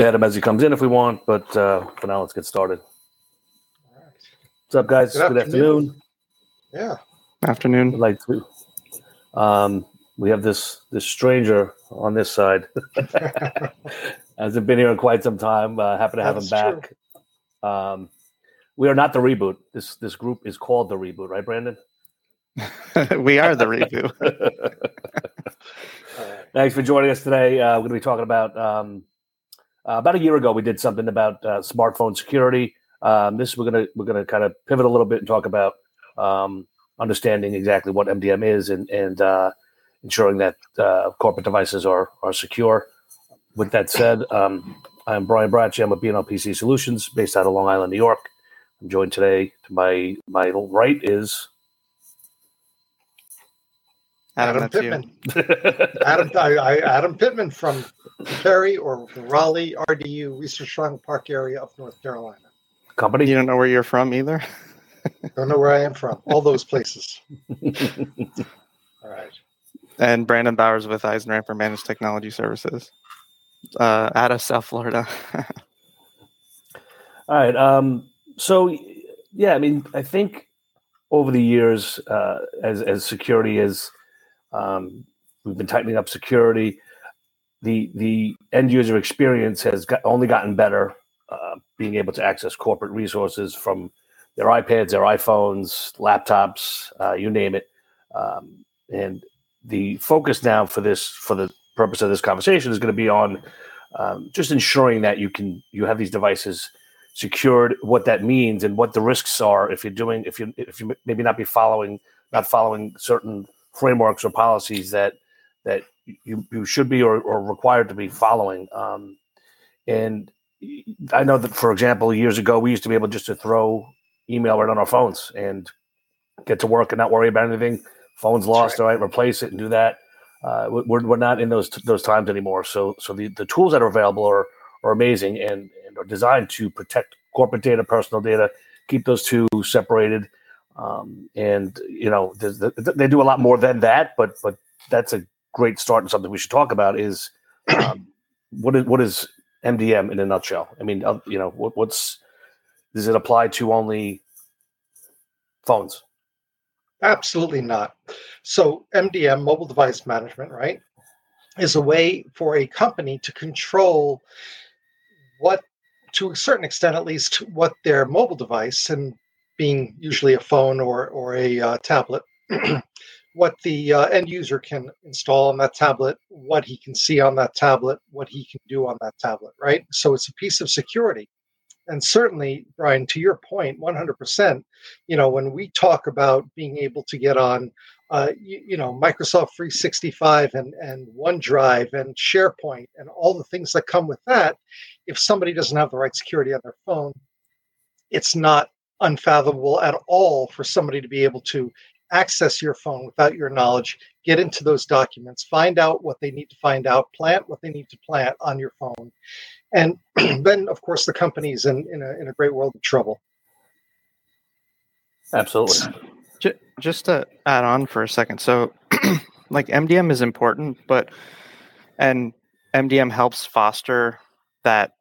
add him as he comes in if we want, but uh, for now, let's get started. What's up, guys? Good Good, afternoon. Yeah. Afternoon. I'd like to. Um, we have this this stranger on this side. Hasn't been here in quite some time. Uh, happy to have him That's back. Um, we are not the reboot. This this group is called the reboot, right, Brandon? we are the reboot. Thanks for joining us today. Uh, we're going to be talking about um, uh, about a year ago. We did something about uh, smartphone security. Um, this we're going to we're to kind of pivot a little bit and talk about um, understanding exactly what MDM is and and uh, ensuring that uh, corporate devices are are secure. With that said, um, I'm Brian Bracci. I'm with BNL PC Solutions, based out of Long Island, New York. I'm joined today to my my right is Adam, Adam. Pittman. Adam, I, I, Adam Pittman from Cary or Raleigh RDU Research Triangle Park area of North Carolina. company. You don't know where you're from either. Don't know where I am from. All those places. All right. And Brandon Bowers with EisnerAmper Managed Technology Services, uh, out of South Florida. All right. Um, so, yeah, I mean, I think over the years, uh, as as security is, um, we've been tightening up security. The the end user experience has got, only gotten better. Uh, being able to access corporate resources from their iPads, their iPhones, laptops, uh, you name it. Um, and the focus now for this, for the purpose of this conversation, is going to be on um, just ensuring that you can you have these devices secured what that means and what the risks are if you're doing if you if you maybe not be following not following certain frameworks or policies that that you, you should be or, or required to be following. Um, and i know that for example years ago we used to be able just to throw email right on our phones and get to work and not worry about anything. Phone's lost all right? Replace it and do that. Uh, we're, we're not in those those times anymore. So so the, the tools that are available are are amazing and, and are designed to protect corporate data, personal data, keep those two separated. Um, and you know, the, they do a lot more than that, but but that's a great start and something we should talk about. Is um, what is what is MDM in a nutshell? I mean, uh, you know, what, what's does it apply to only phones? Absolutely not. So, MDM, mobile device management, right, is a way for a company to control what, to a certain extent at least, what their mobile device, and being usually a phone or, or a uh, tablet, what the uh, end user can install on that tablet, what he can see on that tablet, what he can do on that tablet, right? So, it's a piece of security and certainly brian to your point 100% you know when we talk about being able to get on uh, you, you know microsoft 365 and, and onedrive and sharepoint and all the things that come with that if somebody doesn't have the right security on their phone it's not unfathomable at all for somebody to be able to access your phone without your knowledge get into those documents find out what they need to find out plant what they need to plant on your phone and then of course the company's in, in, a, in a great world of trouble Absolutely. Just to add on for a second, so like MDM is important, but and MDM helps foster that.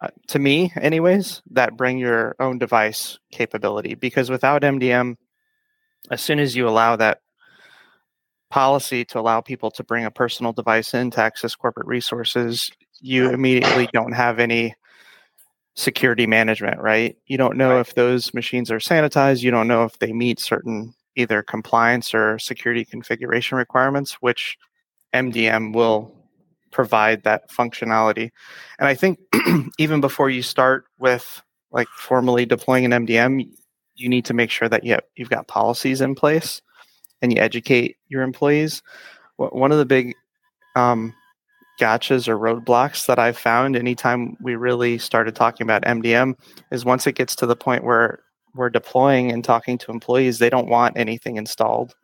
Uh, to me, anyways, that bring your own device capability because without MDM, as soon as you allow that policy to allow people to bring a personal device in to access corporate resources, you immediately don't have any security management, right? You don't know Right. if those machines are sanitized. You don't know if they meet certain either compliance or security configuration requirements, which MDM will provide that functionality. And I think even before you start with like formally deploying an MDM, you need to make sure that you you've got policies in place and you educate your employees. One of the big um, gotchas or roadblocks that I've found anytime we really started talking about MDM is once it gets to the point where we're deploying and talking to employees, they don't want anything installed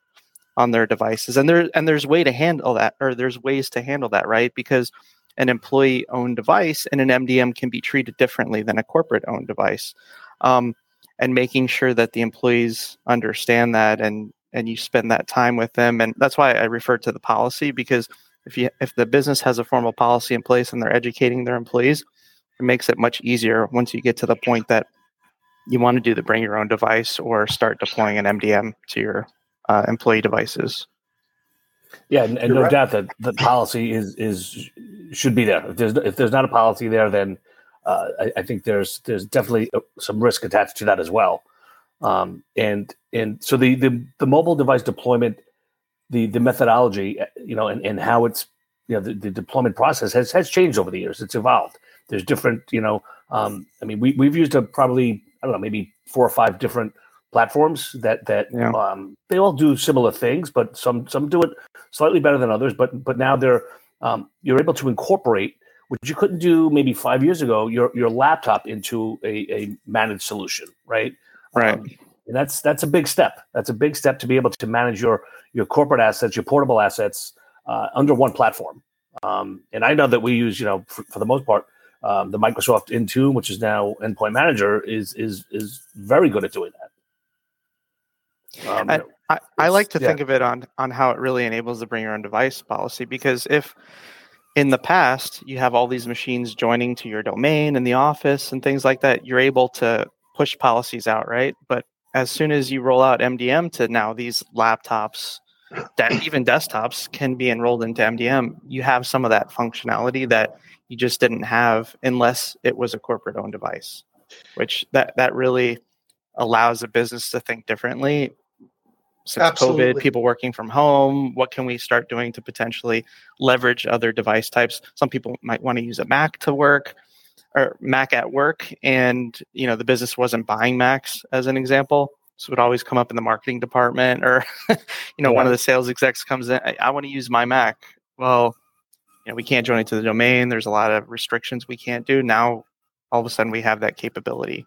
on their devices. And there and there's way to handle that, or there's ways to handle that, right? Because an employee owned device and an MDM can be treated differently than a corporate owned device. Um, and making sure that the employees understand that and and you spend that time with them. And that's why I refer to the policy because if you if the business has a formal policy in place and they're educating their employees, it makes it much easier once you get to the point that you want to do the bring your own device or start deploying an MDM to your uh, employee devices. Yeah, and, and no right. doubt that the policy is is should be there. If there's if there's not a policy there, then uh, I, I, think there's there's definitely uh, some risk attached to that as well. Um, and and so the, the the mobile device deployment, the the methodology, uh, you know, and, and how it's you know the, the deployment process has has changed over the years. It's evolved. There's different, you know, um, I mean, we we've used a probably I don't know maybe four or five different platforms that that yeah. um, they all do similar things, but some some do it slightly better than others. But but now they're um, you're able to incorporate which you couldn't do maybe five years ago your your laptop into a, a managed solution, right? Right. Um, and that's that's a big step. That's a big step to be able to manage your your corporate assets, your portable assets uh, under one platform. Um, and I know that we use, you know, for, for the most part, um, the Microsoft Intune, which is now Endpoint Manager, is is is very good at doing that. Um, I, I, I, like to yeah. think of it on on how it really enables the bring your own device policy because if in the past you have all these machines joining to your domain in the office and things like that, you're able to push policies out, right? But as soon as you roll out MDM to now these laptops, that even desktops can be enrolled into MDM, you have some of that functionality that you just didn't have unless it was a corporate owned device, which that that really allows a business to think differently since Absolutely. COVID, people working from home, what can we start doing to potentially leverage other device types? Some people might want to use a Mac to work or Mac at work, and you know the business wasn't buying Macs as an example. So it would always come up in the marketing department, or you know, yeah. one of the sales execs comes in. I, I want to use my Mac. Well, you know, we can't join it to the domain. There's a lot of restrictions we can't do. Now, all of a sudden, we have that capability.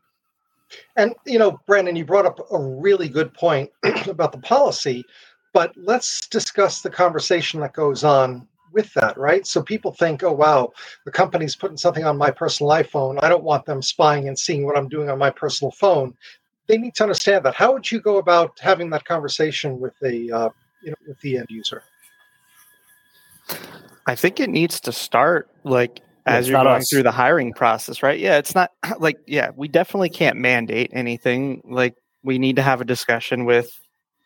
And you know, Brandon, you brought up a really good point about the policy, but let's discuss the conversation that goes on with that, right? So people think, oh wow, the company's putting something on my personal iPhone. I don't want them spying and seeing what I'm doing on my personal phone. They need to understand that. How would you go about having that conversation with the uh, you know with the end user? I think it needs to start like as you're going us. through the hiring process, right? Yeah, it's not like yeah, we definitely can't mandate anything. Like we need to have a discussion with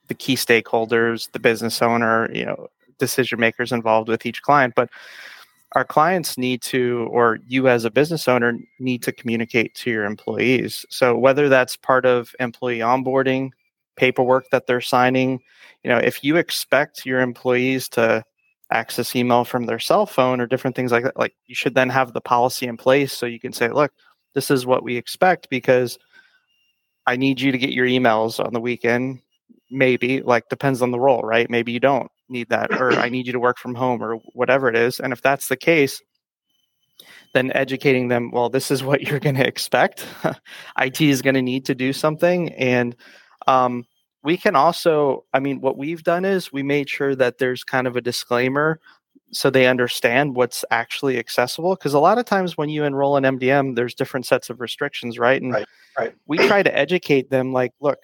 the key stakeholders, the business owner, you know, decision makers involved with each client, but our clients need to or you as a business owner need to communicate to your employees. So whether that's part of employee onboarding, paperwork that they're signing, you know, if you expect your employees to access email from their cell phone or different things like that like you should then have the policy in place so you can say look this is what we expect because i need you to get your emails on the weekend. Maybe like depends on the role right? Maybe you don't need that or i need you to work from home or whatever it is. And if that's the case then educating them well this is what you're going to expect it is going to need to do something. And um, we can also i mean what we've done is we made sure that there's kind of a disclaimer so they understand what's actually accessible because a lot of times when you enroll in mdm there's different sets of restrictions right? And right, right. we try to educate them like look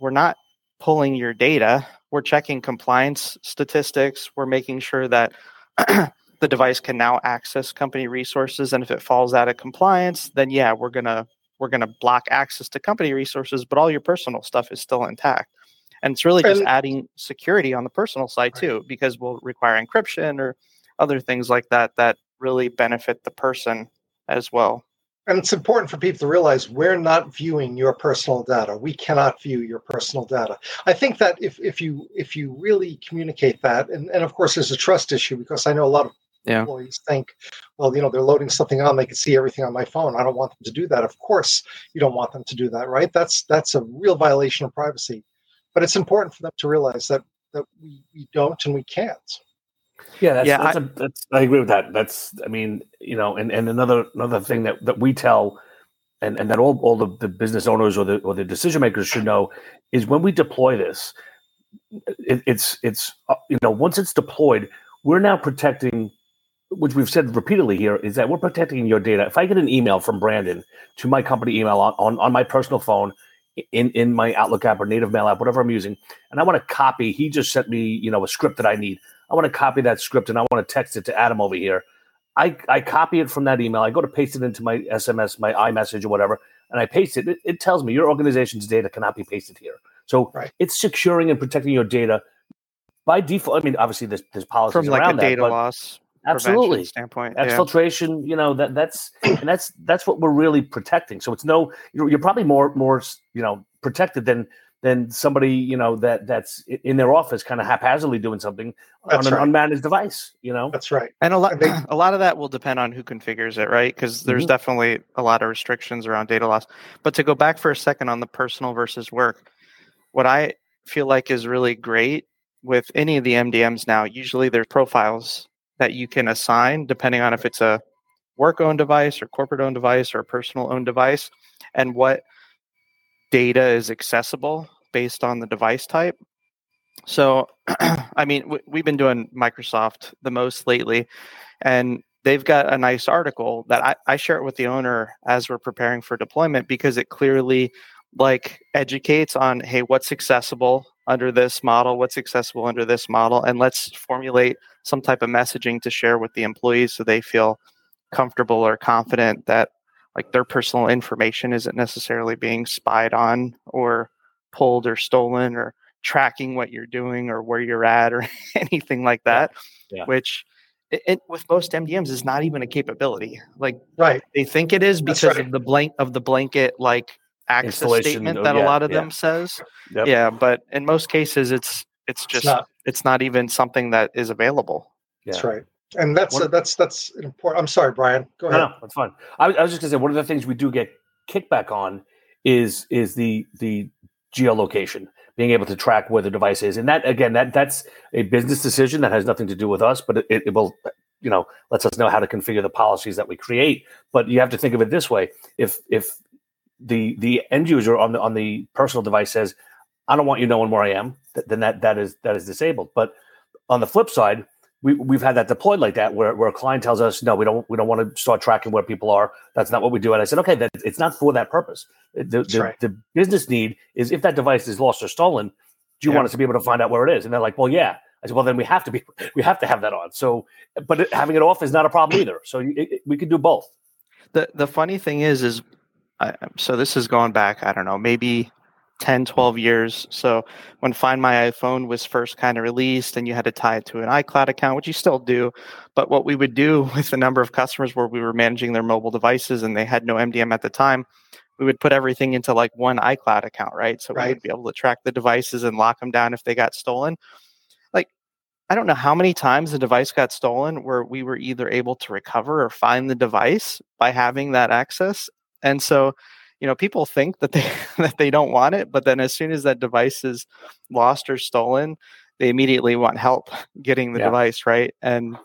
we're not pulling your data. We're checking compliance statistics. We're making sure that the device can now access company resources and if it falls out of compliance then yeah we're going to we're going to block access to company resources, but all your personal stuff is still intact. And it's really just and, adding security on the personal side too, because we'll require encryption or other things like that that really benefit the person as well. And it's important for people to realize we're not viewing your personal data. We cannot view your personal data. I think that if, if you if you really communicate that, and, and of course there's a trust issue because I know a lot of yeah. employees think, well, you know, they're loading something on, they can see everything on my phone. I don't want them to do that. Of course, you don't want them to do that, right? That's that's a real violation of privacy. But it's important for them to realize that that we, we don't and we can't. Yeah, that's, yeah, that's I, a, that's, I agree with that. That's, I mean, you know, and, and another another thing that, that we tell, and, and that all, all the, the business owners or the or the decision makers should know, is when we deploy this, it, it's it's uh, you know once it's deployed, we're now protecting which we've said repeatedly here, is that we're protecting your data. If I get an email from Brandon to my company email on, on, on my personal phone, in, in my Outlook app or native mail app, whatever I'm using, and I want to copy, he just sent me, you know, a script that I need. I want to copy that script and I want to text it to Adam over here. I, I copy it from that email. I go to paste it into my SMS, my iMessage or whatever, and I paste it. It, it tells me your organization's data cannot be pasted here. So Right. it's securing and protecting your data by default. I mean, obviously there's there's policies From like a around that, data but loss absolutely standpoint. Yeah. exfiltration. You know that that's and that's that's what we're really protecting. So it's no you're, you're probably more more you know protected than than somebody you know that that's in their office kind of haphazardly doing something That's on an right. unmanaged device. You know, That's right. And a lot, I a lot of that will depend on who configures it, right? Because there's Mhm. definitely a lot of restrictions around data loss. But to go back for a second on the personal versus work, what I feel like is really great with any of the MDMs now, usually their profiles that you can assign depending on if it's a work-owned device or corporate-owned device or a personal-owned device, and what data is accessible based on the device type. So, I mean, w- we've been doing Microsoft the most lately, and they've got a nice article that I, I share it with the owner as we're preparing for deployment because it clearly like educates on hey what's accessible under this model what's accessible under this model and let's formulate some type of messaging to share with the employees so they feel comfortable or confident that like their personal information isn't necessarily being spied on or pulled or stolen or tracking what you're doing or where you're at or anything like that Yeah. which it, it with most mdms is not even a capability like Right. they think it is because right. of the blank of the blanket like access Installation, statement oh, that a lot of yeah. them says Yep. yeah but in most cases it's it's It's just not. It's not even something that is available That's right. And that's One- uh, that's that's important. I'm sorry, Brian. Go ahead. no, that's fine. I, was- I was just gonna say one of the things we do get kickback on is is the the geolocation, being able to track where the device is, and that again that that's a business decision that has nothing to do with us, but it, it will you know lets us know how to configure the policies that we create. But you have to think of it this way: if if the the end user on the on the personal device says, "I don't want you knowing where I am," th- then that that is that is disabled. But on the flip side, we, we've had that deployed like that where, where a client tells us no we don't we don't want to start tracking where people are. That's not what we do. And i said okay that it's not for that purpose. The, the, right. the business need is if that device is lost or stolen do you Yeah. want us to be able to find out where it is? And they're like well yeah. I said well then we have to be we have to have that on. So but having it off is not a problem either. So you, it, we could do both. The the funny thing is is I, so this is going back i don't know maybe 10 12 years. So when find my iphone was first kind of released and you had to tie it to an icloud account which you still do but what we would do with the number of customers where we were managing their mobile devices and they had no mdm at the time we would put everything into like one icloud account right? So we would be able to track the devices and lock them down if they got stolen. Like I don't know how many times the device got stolen where we were either able to recover or find the device by having that access. And so, you know, people think that they that they don't want it, but then as soon as that device is lost or stolen, they immediately want help getting the Yeah. device, right? And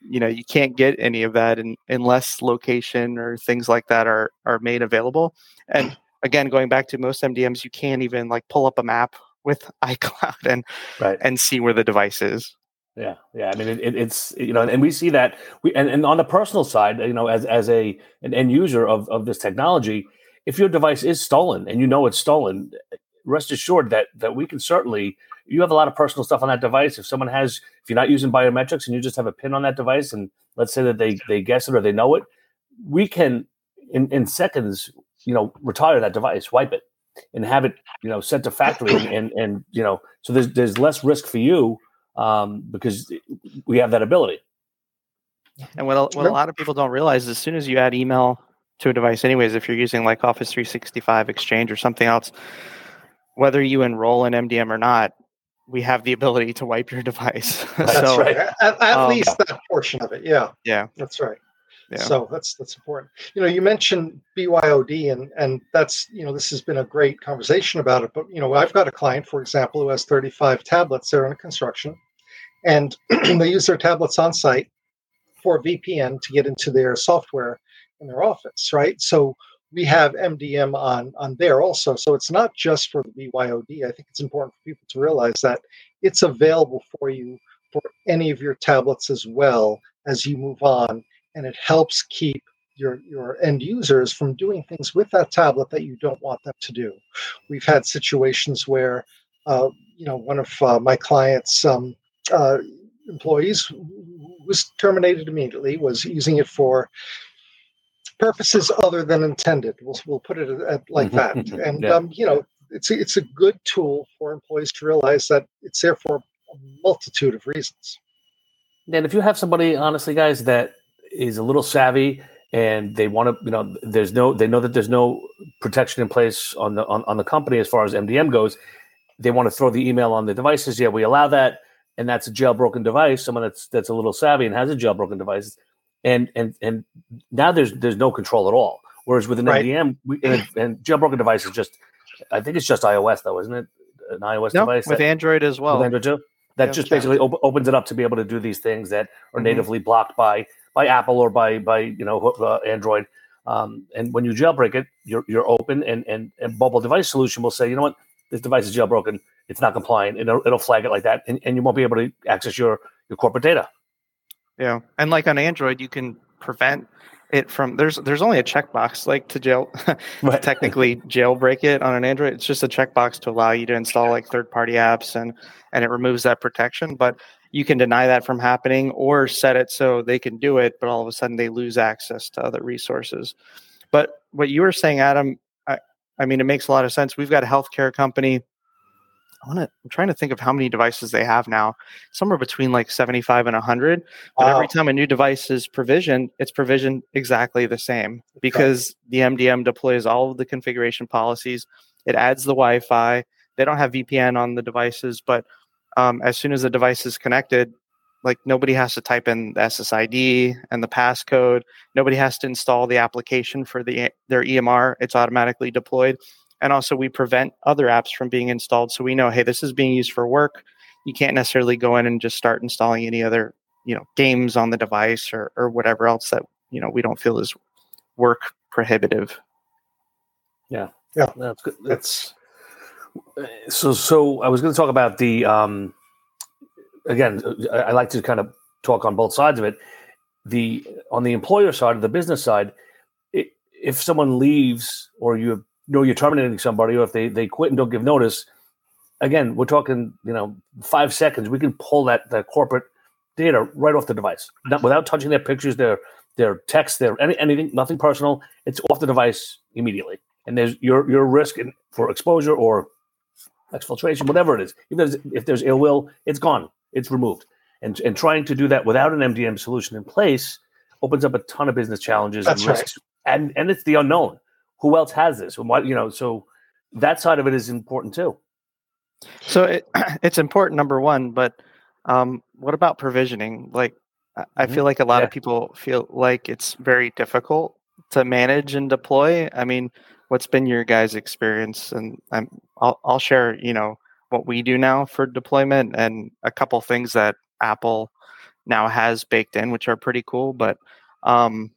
you know, you can't get any of that in, unless location or things like that are are made available. And again, going back to most MDMs, you can't even like pull up a map with iCloud and right and see where the device is. Yeah, yeah. I mean, it, it, it's you know, and we see that we and, and on the personal side, you know, as as a an end user of of this technology, if your device is stolen and you know it's stolen, rest assured that that we can certainly. You have a lot of personal stuff on that device. If someone has, if you're not using biometrics and you just have a pin on that device, and let's say that they they guess it or they know it, we can in in seconds, you know, retire that device, wipe it, and have it, you know, sent to factory, and and you know, so there's there's less risk for you um, because we have that ability. And what a, what a lot of people don't realize, as soon as you add email to a device, anyways, if you're using like Office 365 Exchange or something else, whether you enroll in MDM or not, we have the ability to wipe your device. That's so right. At, at um, least that portion of it. Yeah. Yeah. That's right. Yeah. So that's that's important. You know, you mentioned BYOD, and and that's you know this has been a great conversation about it. But you know, I've got a client, for example, who has 35 tablets. They're in construction, and they use their tablets on site for VPN to get into their software in their office. Right. So we have MDM on on there also. So it's not just for the BYOD. I think it's important for people to realize that it's available for you for any of your tablets as well as you move on and it helps keep your your end users from doing things with that tablet that you don't want them to do. We've had situations where, uh, you know, one of uh, my clients, um, uh, employees was terminated immediately. Was using it for purposes other than intended. We'll we'll put it at, like that. And yeah. um, you know, it's a, it's a good tool for employees to realize that it's there for a multitude of reasons. And if you have somebody, honestly, guys, that is a little savvy and they want to, you know, there's no, they know that there's no protection in place on the on, on the company as far as MDM goes. They want to throw the email on the devices. Yeah, we allow that, and that's a jailbroken device. Someone that's that's a little savvy and has a jailbroken device, and and and now there's there's no control at all. Whereas with an right. MDM, we, and, and jailbroken device is just, I think it's just iOS though, isn't it? An iOS no, device with that, Android as well. With Android too. That yeah, just basically op- opens it up to be able to do these things that are mm-hmm. natively blocked by by Apple or by by you know uh, Android. Um, and when you jailbreak it, you're you're open, and and and mobile device solution will say, you know what, this device is jailbroken, it's not compliant, and it'll, it'll flag it like that, and, and you won't be able to access your your corporate data. Yeah, and like on Android, you can prevent it from there's there's only a checkbox like to jail right. technically jailbreak it on an android. It's just a checkbox to allow you to install like third party apps and and it removes that protection. But you can deny that from happening or set it so they can do it but all of a sudden they lose access to other resources. But what you were saying adam i, I mean it makes a lot of sense. We've got a healthcare company I want to. I'm trying to think of how many devices they have now. Somewhere between like 75 and 100. But wow. every time a new device is provisioned, it's provisioned exactly the same because the MDM deploys all of the configuration policies. It adds the Wi-Fi. They don't have VPN on the devices, but um, as soon as the device is connected, like nobody has to type in the SSID and the passcode. Nobody has to install the application for the their EMR. It's automatically deployed and also we prevent other apps from being installed. So we know hey this is being used for work. You can't necessarily go in and just start installing any other you know games on the device or, or whatever else that you know we don't feel is work prohibitive. Yeah. Yeah. That's good. That's so so i was going to talk about the um again I, I like to kind of talk on both sides of it. The on the employer side of the business side it, if someone leaves or you know you're terminating somebody or if they, they quit and don't give notice, again, we're talking, you know, five seconds, we can pull that, that corporate data right off the device not, without touching their pictures, their their text, their any, anything, nothing personal. It's off the device immediately. And there's your your risk in, for exposure or exfiltration, whatever it is. If there's, if there's ill will, it's gone. It's removed. And and trying to do that without an MDM solution in place opens up a ton of business challenges That's and risks. Right. And and it's the unknown who else has this? And what you know so that side of it is important too. So it, it's important number one but um, what about provisioning? Like i mm-hmm. feel like a lot yeah. of people feel like it's very difficult to manage and deploy. I mean what's been your guys experience? And I'm, I'll, I'll share you know what we do now for deployment and a couple things that apple now has baked in which are pretty cool but um,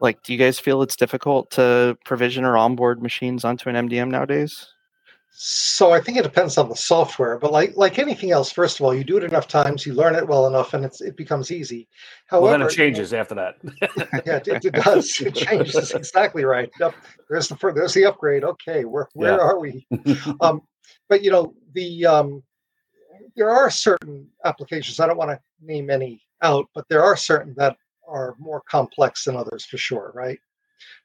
like do you guys feel it's difficult to provision or onboard machines onto an mdm nowadays? So i think it depends on the software but like like anything else first of all you do it enough times you learn it well enough and it's it becomes easy. However well, then it changes after that. Yeah it, it, does. It changes. Exactly right. Yep. there's the there's the upgrade. Okay where where yeah. are we? Um but you know the um there are certain applications i don't want to name any out but there are certain that are more complex than others for sure, right?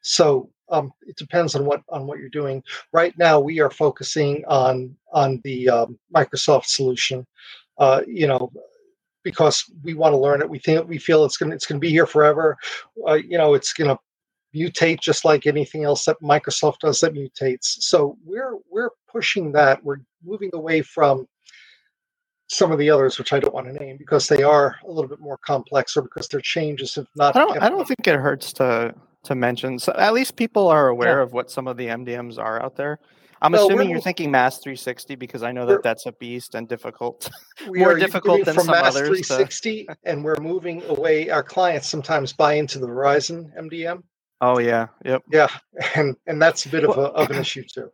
So um, it depends on what on what you're doing. Right now, we are focusing on on the um, Microsoft solution. Uh, you know, because we want to learn it. We think we feel it's gonna it's going to be here forever. Uh, you know, it's going to mutate just like anything else that Microsoft does that mutates. So we're we're pushing that. We're moving away from some of the others, which I don't want to name because they are a little bit more complex or because their changes have not. I don't. I don't think it hurts to to mention. So at least people are aware yeah. of what some of the MDMs are out there. I'm assuming you're thinking MaaS360 because I know that that's a beast and difficult. more difficult than from some Mass others. 360, to... and we're moving away. Our clients sometimes buy into the Verizon MDM. Oh yeah, yep. Yeah, and and that's a bit of, a, of an issue too.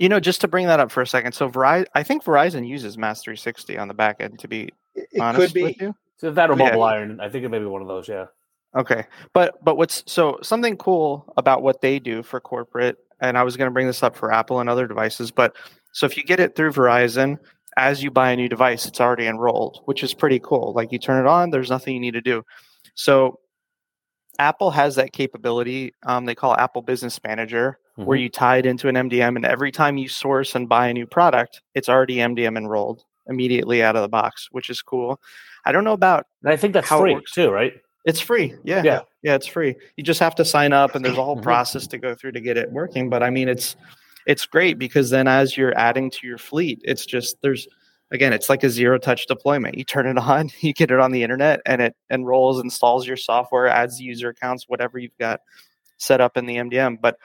You know, just to bring that up for a second. So Verizon, I think Verizon uses MaaS360 on the back end. To be it honest could be. with you, so that or Mobile yeah. Iron. I think it may be one of those. Yeah. Okay, but but what's so something cool about what they do for corporate, and I was going to bring this up for Apple and other devices, but so if you get it through Verizon, as you buy a new device, it's already enrolled, which is pretty cool. Like you turn it on, there's nothing you need to do. So Apple has that capability. Um, they call Apple Business Manager, mm-hmm. where you tie it into an MDM, and every time you source and buy a new product, it's already MDM enrolled immediately out of the box, which is cool. I don't know about. And I think that's how free too, right? It's free. Yeah. Yeah. Yeah. It's free. You just have to sign up and there's a whole mm-hmm. process to go through to get it working. But I mean, it's, it's great because then as you're adding to your fleet, it's just, there's, again, it's like a zero touch deployment. You turn it on, you get it on the internet and it enrolls, installs your software, adds user accounts, whatever you've got set up in the MDM. But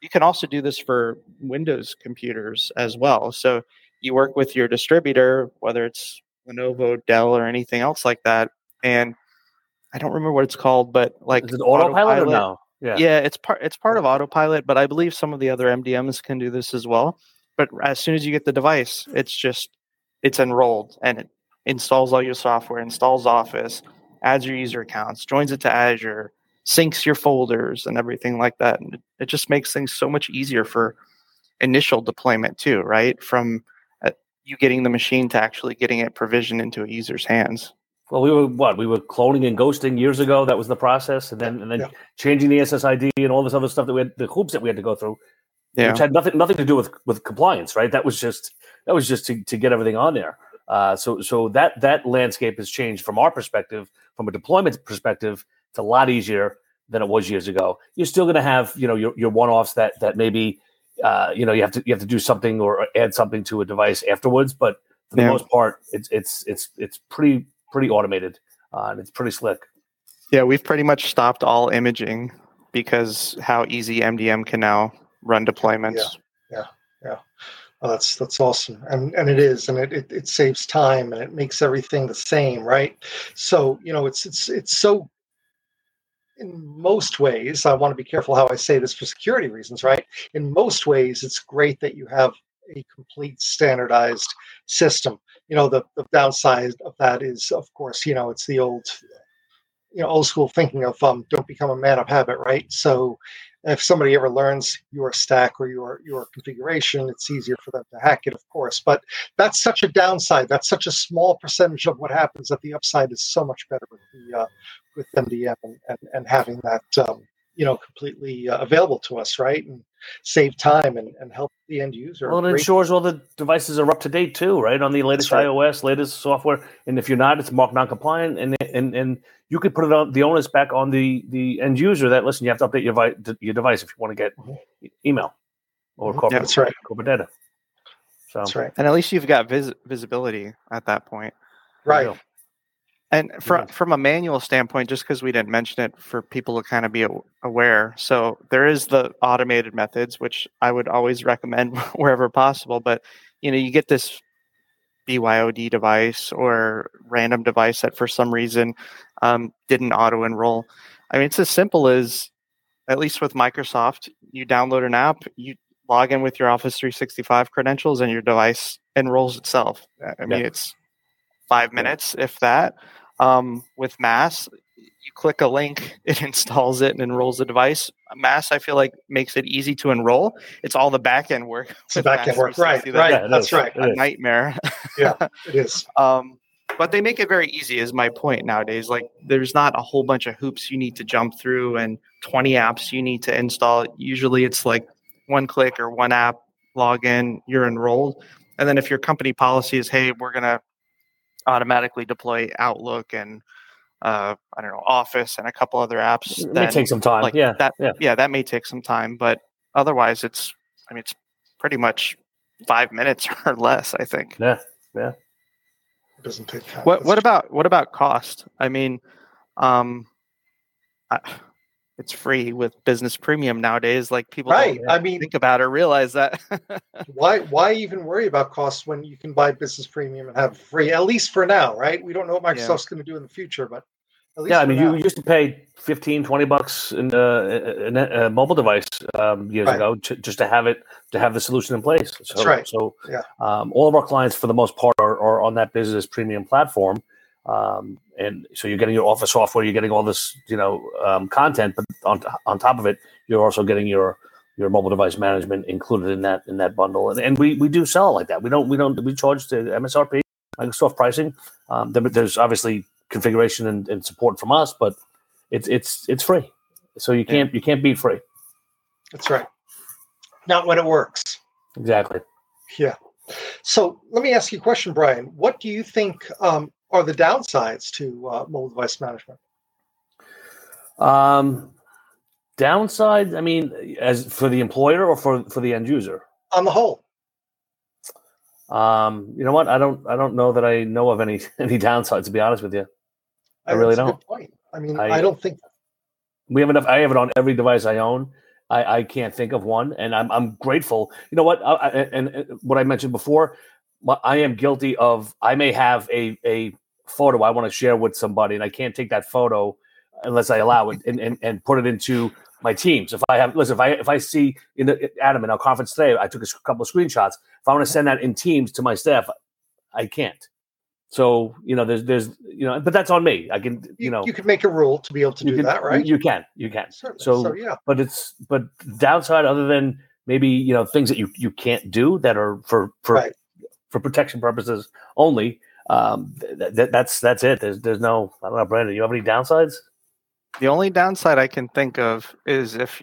you can also do this for Windows computers as well. So you work with your distributor, whether it's Lenovo, Dell, or anything else like that, and I don't remember what it's called, but like Is it autopilot, autopilot no? Yeah. yeah, it's part it's part of autopilot, but I believe some of the other MDMs can do this as well. But as soon as you get the device, it's just it's enrolled and it installs all your software, installs Office, adds your user accounts, joins it to Azure, syncs your folders and everything like that. And it, just makes things so much easier for initial deployment too, right? From uh, you getting the machine to actually getting it provisioned into a user's hands. Well, we were what we were cloning and ghosting years ago. That was the process, and then and then yeah. changing the SSID and all this other stuff that we had the hoops that we had to go through, yeah. which had nothing nothing to do with with compliance, right? That was just that was just to, to get everything on there. Uh, so so that that landscape has changed from our perspective, from a deployment perspective. It's a lot easier than it was years ago. You're still going to have you know your your one offs that that maybe uh, you know you have to you have to do something or add something to a device afterwards, but for the yeah. most part, it's it's it's it's pretty pretty automated uh, and it's pretty slick. Yeah, we've pretty much stopped all imaging because how easy MDM can now run deployments. Yeah, yeah, yeah. Oh, that's that's awesome, and and it is, and it, it, it saves time and it makes everything the same, right? So you know, it's it's it's so. In most ways, I want to be careful how I say this for security reasons, right? In most ways, it's great that you have a complete standardized system. You know, the, the downside of that is, of course, you know, it's the old, you know, old school thinking of um, don't become a man of habit, right? So if somebody ever learns your stack or your your configuration, it's easier for them to hack it, of course. But that's such a downside. That's such a small percentage of what happens. That the upside is so much better with the uh, with MDM and, and, and having that um, you know completely uh, available to us, right? And save time and, and help the end user. Well, it ensures all the devices are up to date too, right? On the latest right. iOS, latest software. And if you're not, it's marked non-compliant, and and and you could put it on the onus back on the the end user that listen, you have to update your vi- your device if you want to get mm-hmm. email or mm-hmm. corporate, yeah, that's right. corporate data. So that's right. And at least you've got vis- visibility at that point. Right. And from from a manual standpoint, just because we didn't mention it for people to kind of be aware, so there is the automated methods, which I would always recommend wherever possible. But you know, you get this BYOD device or random device that for some reason um, didn't auto enroll. I mean, it's as simple as, at least with Microsoft, you download an app, you log in with your Office 365 credentials, and your device enrolls itself. I mean, yeah. it's five minutes, if that. Um, with MaaS, you click a link, it installs it and enrolls the device. MaaS, I feel like, makes it easy to enroll. It's all the back end work. It's the back end work, right? That, right. Yeah, that's is. right. A nightmare. yeah, it is. um, but they make it very easy. Is my point nowadays? Like, there's not a whole bunch of hoops you need to jump through and 20 apps you need to install. Usually, it's like one click or one app, log in, you're enrolled. And then if your company policy is, hey, we're gonna automatically deploy Outlook and uh, I don't know Office and a couple other apps. It may take some time. Like yeah, that, yeah, yeah, that may take some time, but otherwise, it's I mean, it's pretty much five minutes or less. I think. Yeah, yeah. It doesn't take time. What What about what about cost? I mean, um, I, it's free with business premium nowadays. Like people, right? I mean, think about it, realize that. why why even worry about costs when you can buy business premium and have free at least for now, right? We don't know what Microsoft's yeah. going to do in the future, but yeah, I mean, now. you used to pay 15, 20 bucks in, uh, in a, mobile device um, years right. ago to, just to have it to have the solution in place. So, That's right. So, yeah. um, all of our clients, for the most part, are, are on that business premium platform. Um, and so you're getting your office software, you're getting all this, you know, um, content, but on on top of it, you're also getting your your mobile device management included in that in that bundle. And, and we we do sell like that. We don't we don't we charge the MSRP Microsoft pricing. Um, there, there's obviously configuration and, and, support from us, but it's it's it's free. So you can't yeah. you can't beat free. That's right. Not when it works. Exactly. Yeah. So let me ask you a question, Brian. What do you think um, are the downsides to uh, mobile device management? Um, downside, I mean, as for the employer or for for the end user? On the whole. Um, you know what? I don't I don't know that I know of any any downsides to be honest with you. I, I really don't. point. I mean, I, I, don't think we have enough. I have it on every device I own. I, I can't think of one, and I'm I'm grateful. You know what? I, and, and what I mentioned before, I am guilty of. I may have a a photo I want to share with somebody, and I can't take that photo unless I allow it and, and, and put it into my teams. If I have listen, if I if I see in the Adam in our conference today, I took a couple of screenshots. If I want to send that in Teams to my staff, I can't. So you know, there's there's you know, but that's on me. I can you, you know, you could make a rule to be able to do can, that, right? You can, you can. Certainly. So, so yeah, but it's but downside other than maybe you know things that you you can't do that are for for right. for protection purposes only. Um, th- th- that's that's it. There's there's no I don't know, Brandon. You have any downsides? The only downside I can think of is if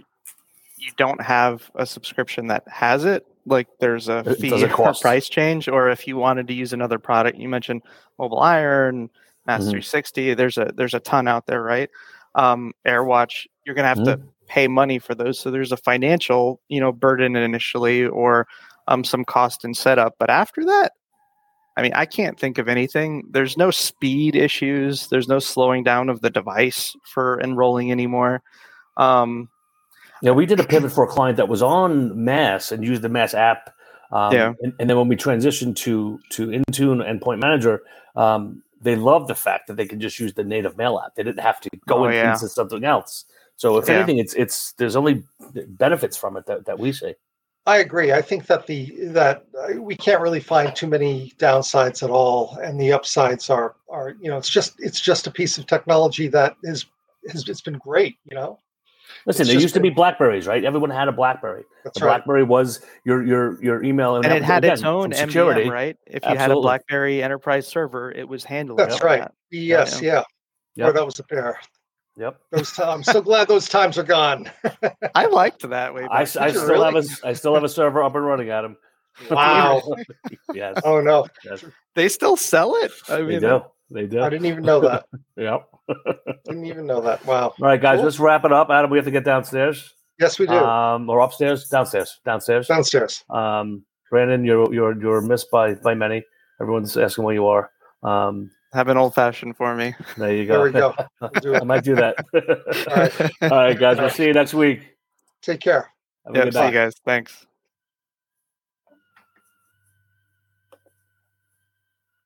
you don't have a subscription that has it, like there's a fee or price change, or if you wanted to use another product, you mentioned MobileIron, Mass mm-hmm. 360. There's a there's a ton out there, right? Um, AirWatch, you're gonna have mm-hmm. to pay money for those, so there's a financial you know burden initially, or um, some cost and setup. But after that, I mean, I can't think of anything. There's no speed issues. There's no slowing down of the device for enrolling anymore. Um, yeah, we did a pivot for a client that was on MaaS and used the MaaS app. Um, yeah. And, and, then when we transitioned to to Intune Endpoint Manager, um, they loved the fact that they could just use the native mail app. They didn't have to go oh, yeah. into something else. So if yeah. anything, it's it's there's only benefits from it that, that we see. I agree. I think that the that uh, we can't really find too many downsides at all, and the upsides are are you know it's just it's just a piece of technology that is has it's been great. You know. Listen, it's there used been, to be Blackberries, right? Everyone had a Blackberry. That's the right. BlackBerry was your your your email, and, and it had again, its own security, MDM, right? If you Absolutely. had a BlackBerry Enterprise server, it was handled. That's right. That. Yes, yeah. yeah. Yep. Or that was a pair. Yep. Those I'm so glad those times are gone. I liked that way. I, I still really? have a I still have a server up and running, Adam. Wow. yes. Oh no. Yes. They still sell it. I mean, they do. They do. I didn't even know that. yep. didn't even know that. Wow. All right, guys, cool. let's wrap it up. Adam, we have to get downstairs. Yes, we do. Um, or upstairs, downstairs, downstairs, downstairs. Um, Brandon, you're you're you're missed by by many. Everyone's asking where you are. Um, have an old fashioned for me. There you go. There we go. We'll I might do that. All, right. All right, guys. We'll see you next week. Take care. Yeah, see you guys. Thanks.